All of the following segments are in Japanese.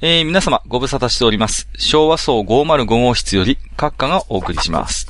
えー、皆様、ご無沙汰しております。昭和層505号室より、閣下がお送りします。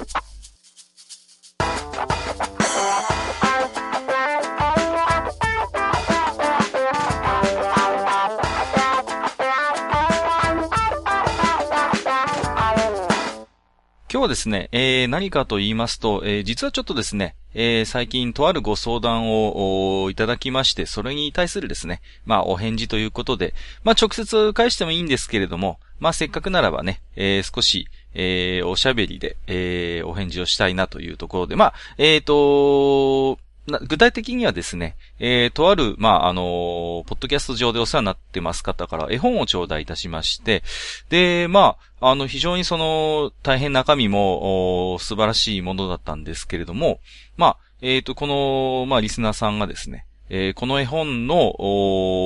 今日はですね、えー、何かと言いますと、えー、実はちょっとですね、えー、最近とあるご相談をいただきまして、それに対するですね、まあお返事ということで、まあ直接返してもいいんですけれども、まあせっかくならばね、えー、少し、えー、おしゃべりで、えー、お返事をしたいなというところで、まあ、えっ、ー、と具体的にはですね、えー、とある、まあ、あのー、ポッドキャスト上でお世話になってます方から絵本を頂戴いたしまして、で、まあ、あの、非常にその、大変中身も、素晴らしいものだったんですけれども、まあ、えっ、ー、と、この、まあ、リスナーさんがですね、えー、この絵本の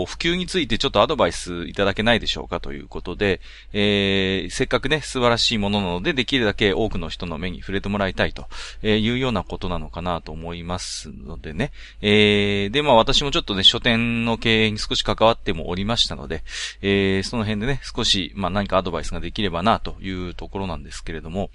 普及についてちょっとアドバイスいただけないでしょうかということで、えー、せっかくね、素晴らしいものなので、できるだけ多くの人の目に触れてもらいたいというようなことなのかなと思いますのでね。えー、で、まあ私もちょっとね、書店の経営に少し関わってもおりましたので、えー、その辺でね、少し、まあ何かアドバイスができればなというところなんですけれども、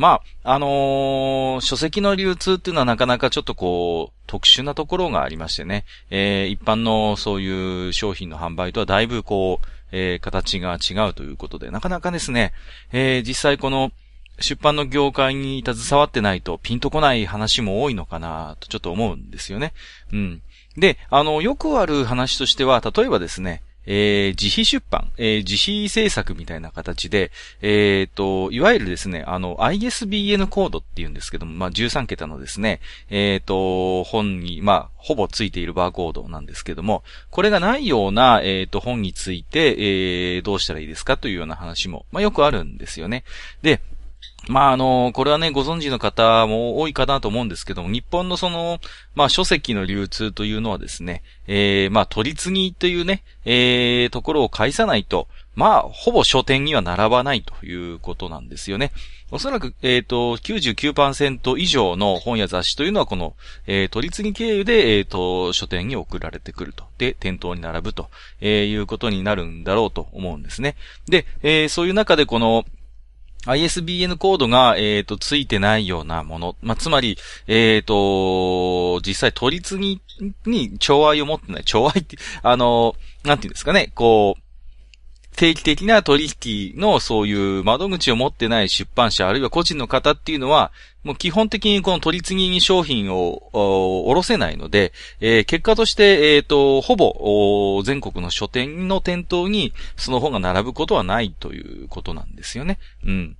まあ、あのー、書籍の流通っていうのはなかなかちょっとこう、特殊なところがありましてね、えー、一般のそういう商品の販売とはだいぶこう、えー、形が違うということで、なかなかですね、えー、実際この、出版の業界に携わってないとピンとこない話も多いのかなとちょっと思うんですよね。うん。で、あの、よくある話としては、例えばですね、えー、自費出版、えー、自費制作みたいな形で、えっ、ー、と、いわゆるですね、あの、ISBN コードって言うんですけども、まあ、13桁のですね、えっ、と、本に、まあ、ほぼついているバーコードなんですけども、これがないような、えっ、と、本について、えどうしたらいいですかというような話も、まあ、よくあるんですよね。で、まあ、あの、これはね、ご存知の方も多いかなと思うんですけども、日本のその、まあ、書籍の流通というのはですね、えー、まあ、取り次ぎというね、えー、ところを返さないと、まあ、ほぼ書店には並ばないということなんですよね。おそらく、えっ、ー、と、99%以上の本や雑誌というのは、この、えー、取り次ぎ経由で、えっ、ー、と、書店に送られてくると。で、店頭に並ぶと、えー、いうことになるんだろうと思うんですね。で、えー、そういう中でこの、ISBN コードが、えっ、ー、と、ついてないようなもの。まあ、つまり、えっ、ー、と、実際取り次ぎに寵愛を持ってない。寵愛って、あの、なんていうんですかね、こう、定期的な取引のそういう窓口を持ってない出版社あるいは個人の方っていうのは、もう基本的にこの取り次ぎに商品をおろせないので、えー、結果として、えっ、ー、と、ほぼ全国の書店の店頭にその本が並ぶことはないということなんですよね。うん。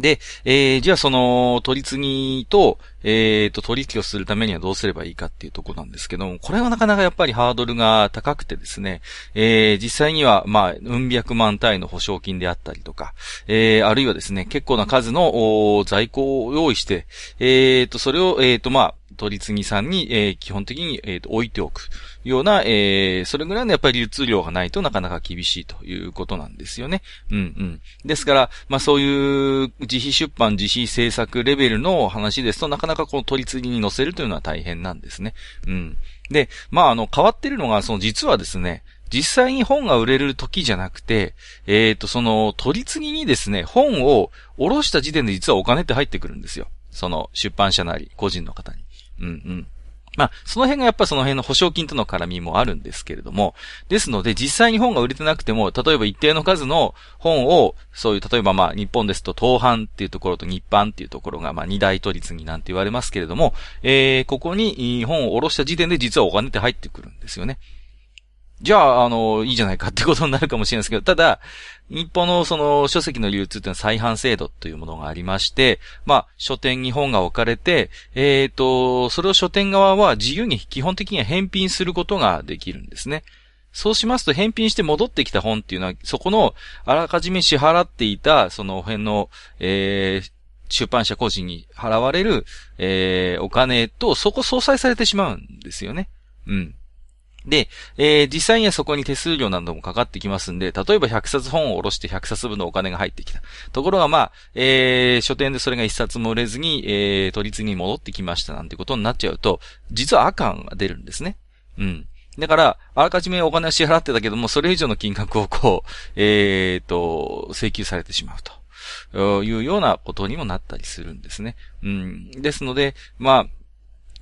で、えー、じゃあその取り次ぎと、えっ、ー、と、取引をするためにはどうすればいいかっていうところなんですけども、これはなかなかやっぱりハードルが高くてですね、えー、実際には、まあ、うん百万単位の保証金であったりとか、えー、あるいはですね、結構な数の在庫を用意して、えっ、ー、と、それを、えっ、ー、と、まあ、取り次ぎさんに、えー、基本的に、えー、と置いておく。ような、えー、それぐらいのやっぱり流通量がないとなかなか厳しいということなんですよね。うんうん。ですから、まあそういう自費出版、自費制作レベルの話ですとなかなかこの取り次ぎに載せるというのは大変なんですね。うん。で、まああの変わってるのが、その実はですね、実際に本が売れる時じゃなくて、えっ、ー、と、その、取り次ぎにですね、本を下ろした時点で実はお金って入ってくるんですよ。その、出版社なり、個人の方に。うんうん。まあ、その辺がやっぱその辺の保証金との絡みもあるんですけれども、ですので実際に本が売れてなくても、例えば一定の数の本を、そういう、例えばまあ日本ですと東版っていうところと日版っていうところがまあ二大都立になんて言われますけれども、えー、ここに本を下ろした時点で実はお金って入ってくるんですよね。じゃあ、あの、いいじゃないかってことになるかもしれないですけど、ただ、日本のその書籍の流通っていうのは再販制度というものがありまして、まあ、書店に本が置かれて、えっ、ー、と、それを書店側は自由に基本的には返品することができるんですね。そうしますと返品して戻ってきた本っていうのは、そこのあらかじめ支払っていた、その辺の、えー、出版社個人に払われる、えー、お金と、そこ相殺されてしまうんですよね。うん。で、えー、実際にはそこに手数料などもかかってきますんで、例えば100冊本を下ろして100冊分のお金が入ってきた。ところがまあ、えー、書店でそれが1冊も売れずに、えー、取り次ぎに戻ってきましたなんてことになっちゃうと、実は赤が出るんですね。うん。だから、あらかじめお金を支払ってたけども、それ以上の金額をこう、えっ、ー、と、請求されてしまうと。いうようなことにもなったりするんですね。うん。ですので、まあ、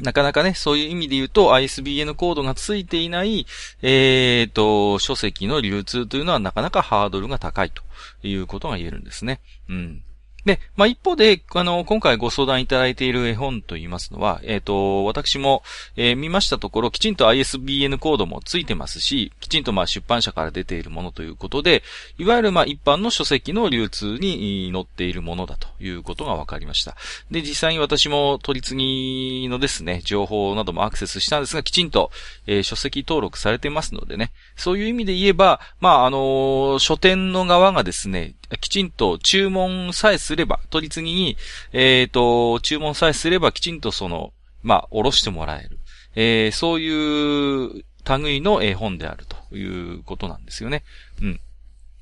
なかなかね、そういう意味で言うと ISBN コードがついていない、えっ、ー、と、書籍の流通というのはなかなかハードルが高いということが言えるんですね。うん。で、まあ、一方で、あの、今回ご相談いただいている絵本といいますのは、えっ、ー、と、私も、えー、見ましたところ、きちんと ISBN コードもついてますし、きちんとま、出版社から出ているものということで、いわゆるま、一般の書籍の流通に載っているものだということが分かりました。で、実際に私も取り次ぎのですね、情報などもアクセスしたんですが、きちんと、えー、書籍登録されてますのでね、そういう意味で言えば、まあ、あの書店の側がですね、きちんと注文さえすれば、取り次ぎに、えっ、ー、と、注文さえすればきちんとその、まあ、おろしてもらえる。えー、そういう類の絵本であるということなんですよね。うん。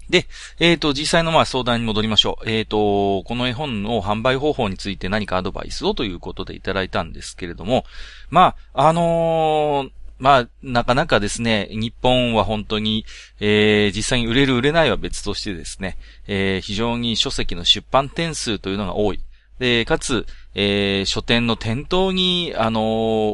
で、えっ、ー、と、実際のまあ相談に戻りましょう。えっ、ー、と、この絵本の販売方法について何かアドバイスをということでいただいたんですけれども、まあ、あのー、まあ、なかなかですね、日本は本当に、えー、実際に売れる売れないは別としてですね、えー、非常に書籍の出版点数というのが多い。で、かつ、えー、書店の店頭に、あのー、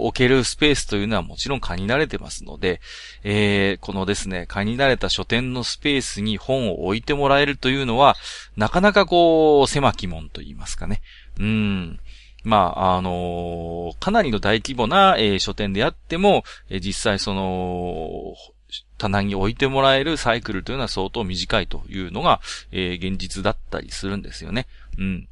置けるスペースというのはもちろん限られてますので、えー、このですね、限られた書店のスペースに本を置いてもらえるというのは、なかなかこう、狭き門と言いますかね。うん。まあ、あのかなりの大規模な、えー、書店であっても、えー、実際その、棚に置いてもらえるサイクルというのは相当短いというのが、え現実だったりするんですよね。うん。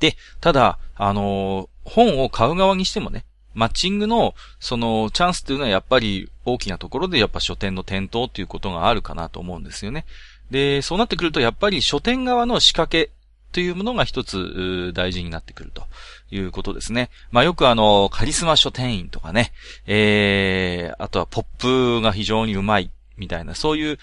で、ただ、あの本を買う側にしてもね、マッチングの、その、チャンスというのはやっぱり大きなところでやっぱ書店の店頭っていうことがあるかなと思うんですよね。で、そうなってくるとやっぱり書店側の仕掛けというものが一つ大事になってくるということですね。まあよくあの、カリスマ書店員とかね、えー、あとはポップが非常にうまいみたいな、そういう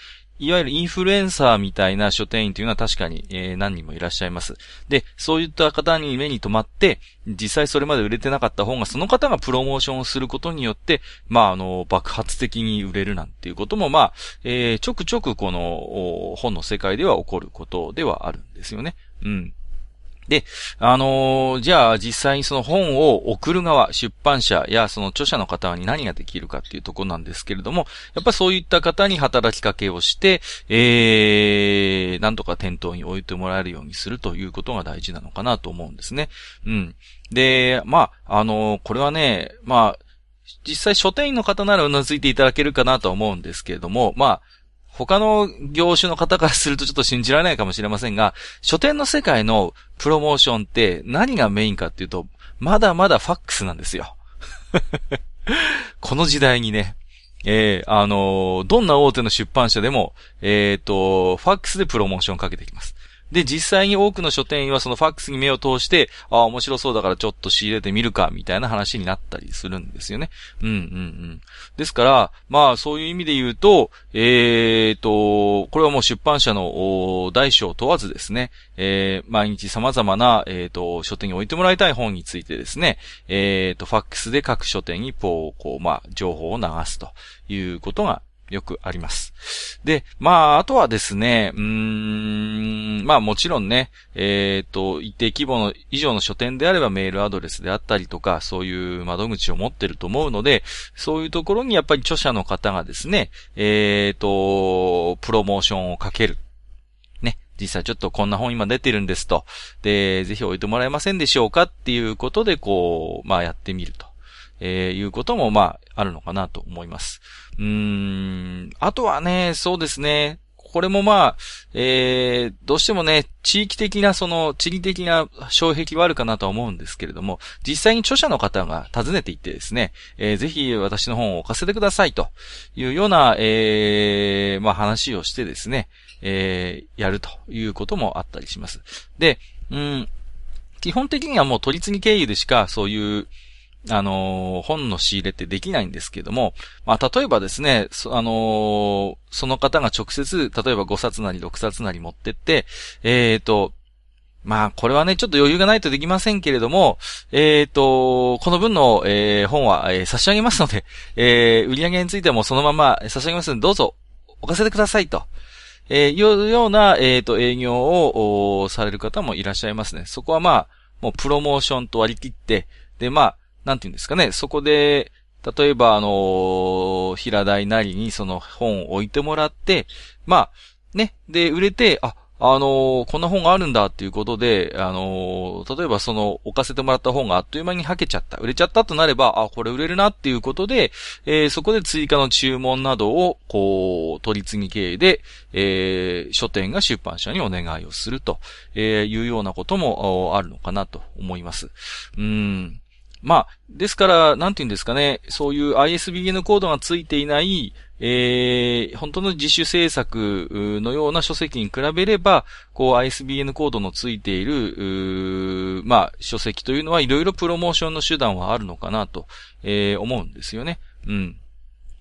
いわゆるインフルエンサーみたいな書店員というのは確かに、えー、何人もいらっしゃいます。で、そういった方に目に留まって、実際それまで売れてなかった本が、その方がプロモーションをすることによって、まあ、あの、爆発的に売れるなんていうことも、まあ、えー、ちょくちょくこの、本の世界では起こることではあるんですよね。うん。で、あのー、じゃあ実際にその本を送る側、出版社やその著者の方に何ができるかっていうところなんですけれども、やっぱそういった方に働きかけをして、えー、なんとか店頭に置いてもらえるようにするということが大事なのかなと思うんですね。うん。で、まあ、あのー、これはね、まあ、実際書店員の方ならうなずいていただけるかなと思うんですけれども、まあ、他の業種の方からするとちょっと信じられないかもしれませんが、書店の世界のプロモーションって何がメインかっていうと、まだまだファックスなんですよ。この時代にね、えー、あのー、どんな大手の出版社でも、えっ、ー、と、ファックスでプロモーションかけてきます。で、実際に多くの書店員はそのファックスに目を通して、ああ、面白そうだからちょっと仕入れてみるか、みたいな話になったりするんですよね。うんうんうん。ですから、まあそういう意味で言うと、えーと、これはもう出版社の大小問わずですね、えー、毎日様々な、えーと、書店に置いてもらいたい本についてですね、えーと、ファックスで各書店にこう、こう、まあ、情報を流すということがよくあります。で、まあ、あとはですね、うーん、まあもちろんね、えっ、ー、と、一定規模の以上の書店であればメールアドレスであったりとか、そういう窓口を持ってると思うので、そういうところにやっぱり著者の方がですね、えっ、ー、と、プロモーションをかける。ね、実際ちょっとこんな本今出てるんですと。で、ぜひ置いてもらえませんでしょうかっていうことで、こう、まあやってみると。えー、いうことも、まあ、あるのかなと思います。うーん、あとはね、そうですね。これもまあ、えー、どうしてもね、地域的な、その、地理的な障壁はあるかなとは思うんですけれども、実際に著者の方が訪ねていってですね、えー、ぜひ私の本を置かせてくださいというような、えー、まあ話をしてですね、えー、やるということもあったりします。で、うん、基本的にはもう取り次ぎ経由でしか、そういう、あのー、本の仕入れってできないんですけども、まあ、例えばですね、そあのー、その方が直接、例えば5冊なり6冊なり持ってって、えっ、ー、と、まあ、これはね、ちょっと余裕がないとできませんけれども、えっ、と、この分の、えー、本は、えー、差し上げますので、えー、売上げについてもそのまま差し上げますので、どうぞ、お貸せてくださいと。えー、いうような、えっ、と、営業を、おされる方もいらっしゃいますね。そこはまあ、もうプロモーションと割り切って、で、まあ、なんていうんですかね、そこで、例えば、あの、平台なりにその本を置いてもらって、まあ、ね、で、売れて、あ、あの、こんな本があるんだっていうことで、あの、例えばその、置かせてもらった本があっという間にはけちゃった、売れちゃったとなれば、あ、これ売れるなっていうことで、えー、そこで追加の注文などを、こう、取り次ぎ経営で、え書店が出版社にお願いをすると、えいうようなこともあるのかなと思います。うん。まあ、ですから、なんて言うんですかね、そういう ISBN コードがついていない、えー、本当の自主制作のような書籍に比べれば、こう ISBN コードのついている、まあ、書籍というのはいろいろプロモーションの手段はあるのかなと、えー、思うんですよね。うん。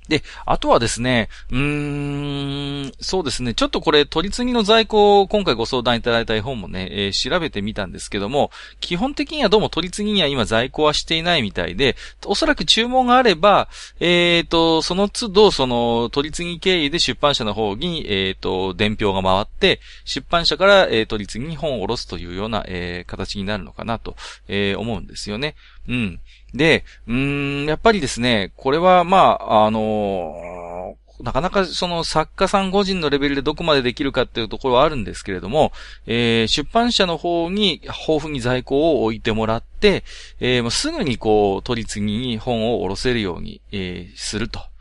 で、あとはですね、うーん、そうですね、ちょっとこれ、取り次ぎの在庫を今回ご相談いただいた絵本もね、えー、調べてみたんですけども、基本的にはどうも取り次ぎには今在庫はしていないみたいで、おそらく注文があれば、えっ、ー、と、その都度、その、取り次ぎ経緯で出版社の方に、えっ、ー、と、伝票が回って、出版社から、えー、取り次ぎに本を下ろすというような、えー、形になるのかなと、えー、思うんですよね。うん。で、うーん、やっぱりですね、これは、まあ、あのー、なかなかその作家さん個人のレベルでどこまでできるかっていうところはあるんですけれども、えー、出版社の方に豊富に在庫を置いてもらって、えー、もうすぐにこう、取り次ぎに本を下ろせるように、えー、すると。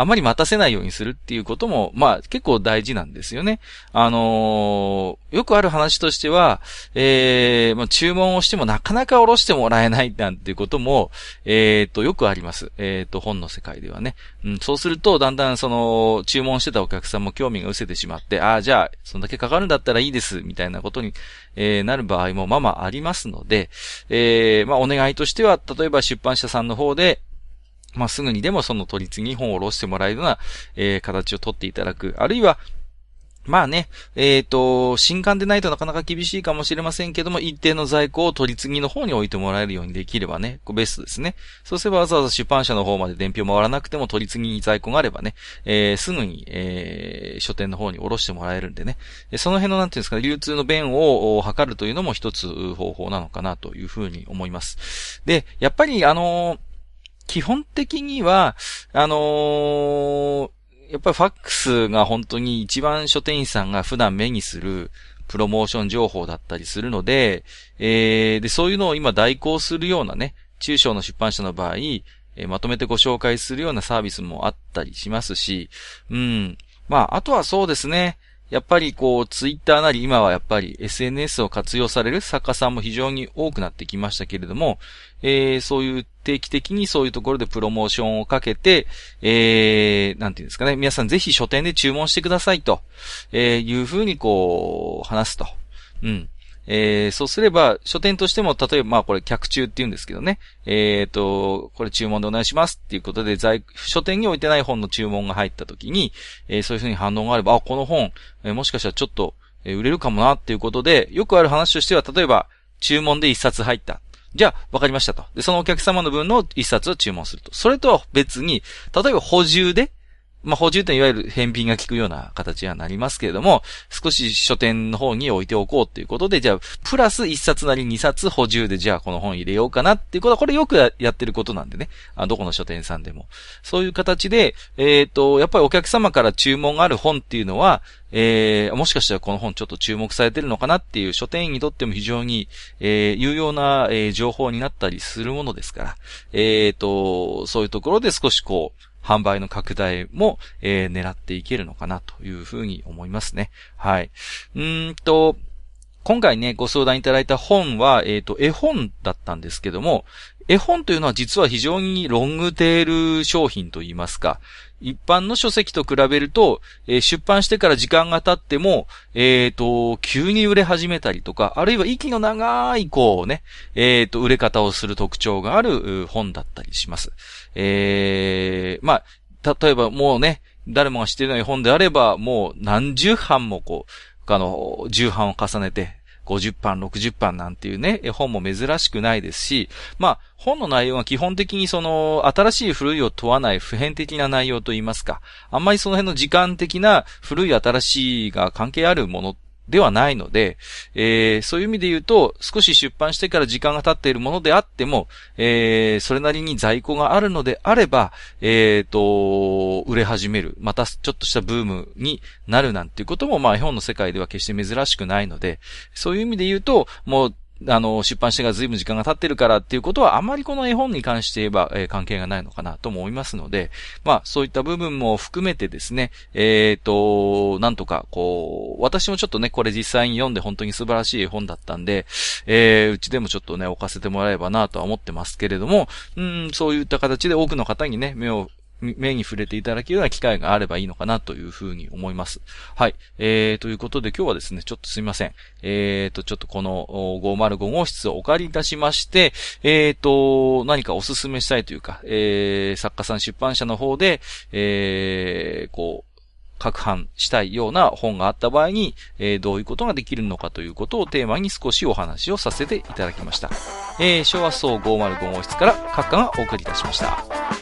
あまり待たせないようにするっていうことも、まあ結構大事なんですよね。あのー、よくある話としては、えー、まあ、注文をしてもなかなか下ろしてもらえないなんていうことも、えっ、ー、と、よくあります。えっ、と、本の世界ではね。うん、そうすると、だんだんその、注文してたお客さんも興味が失せてしまって、ああ、じゃあ、そんだけかかるんだったらいいです、みたいなことに、え、なる場合もまあまあありますので、えー、まあお願いとしては、例えば出版社さんの方で、まあ、すぐにでもその取り次ぎ本を下ろしてもらえるような、えー、形を取っていただく。あるいは、まあね、えっ、ー、と、新刊でないとなかなか厳しいかもしれませんけども、一定の在庫を取り次ぎの方に置いてもらえるようにできればね、ベストですね。そうすればわざわざ出版社の方まで伝票回らなくても取り次ぎに在庫があればね、えー、すぐに、えー、書店の方に下ろしてもらえるんでね。その辺のなんていうんですかね、流通の弁を図るというのも一つ方法なのかなというふうに思います。で、やっぱりあのー基本的には、あのー、やっぱりファックスが本当に一番書店員さんが普段目にするプロモーション情報だったりするので、えー、で、そういうのを今代行するようなね、中小の出版社の場合、えー、まとめてご紹介するようなサービスもあったりしますし、うん。まあ、あとはそうですね。やっぱりこう、ツイッターなり今はやっぱり SNS を活用される作家さんも非常に多くなってきましたけれども、えー、そういう定期的にそういうところでプロモーションをかけて、えー、なんていうんですかね、皆さんぜひ書店で注文してくださいと、えー、いうふうにこう、話すと。うん。えー、そうすれば、書店としても、例えば、まあこれ、客中って言うんですけどね。えっ、ー、と、これ注文でお願いしますっていうことで、在、書店に置いてない本の注文が入った時に、えー、そういうふうに反応があれば、あ、この本、えー、もしかしたらちょっと、えー、売れるかもなっていうことで、よくある話としては、例えば、注文で一冊入った。じゃあ、わかりましたと。で、そのお客様の分の一冊を注文すると。それとは別に、例えば補充で、まあ、補充点いわゆる返品が効くような形にはなりますけれども、少し書店の方に置いておこうっていうことで、じゃあ、プラス1冊なり2冊補充で、じゃあこの本入れようかなっていうことは、これよくやってることなんでね。あどこの書店さんでも。そういう形で、えっ、ー、と、やっぱりお客様から注文がある本っていうのは、えー、もしかしたらこの本ちょっと注目されてるのかなっていう書店員にとっても非常に、えー、有用な、えー、情報になったりするものですから、えっ、ー、と、そういうところで少しこう、販売の拡大も、えー、狙っていけるのかなというふうに思いますね。はい。うんと、今回ね、ご相談いただいた本は、えっ、ー、と、絵本だったんですけども、絵本というのは実は非常にロングテール商品といいますか、一般の書籍と比べると、えー、出版してから時間が経っても、えっ、ー、と、急に売れ始めたりとか、あるいは息の長い、こうね、えっ、ー、と、売れ方をする特徴がある本だったりします。えー、まあ、例えばもうね、誰もが知っているようない本であれば、もう何十版もこう、あの、重版を重ねて、50版、60版なんていうね、絵本も珍しくないですし、まあ、本の内容は基本的にその、新しい古いを問わない普遍的な内容といいますか、あんまりその辺の時間的な古い新しいが関係あるものではないので、えー、そういう意味で言うと、少し出版してから時間が経っているものであっても、えー、それなりに在庫があるのであれば、えー、と、売れ始める。またちょっとしたブームになるなんていうことも、まあ、絵本の世界では決して珍しくないので、そういう意味で言うと、もう、あの、出版してから随分時間が経ってるからっていうことは、あまりこの絵本に関して言えば、えー、関係がないのかなとも思いますので、まあ、そういった部分も含めてですね、えっ、ー、と、なんとか、こう、私もちょっとね、これ実際に読んで本当に素晴らしい絵本だったんで、えー、うちでもちょっとね、置かせてもらえばなとは思ってますけれども、うん、そういった形で多くの方にね、目を目に触れていただけるような機会があればいいのかなというふうに思います。はい。えー、ということで今日はですね、ちょっとすいません。えーと、ちょっとこの505号室をお借りいたしまして、えーと、何かおすすめしたいというか、えー、作家さん出版社の方で、えー、こう、各版したいような本があった場合に、えー、どういうことができるのかということをテーマに少しお話をさせていただきました。えー、昭和層505号室から各家がお送りいたしました。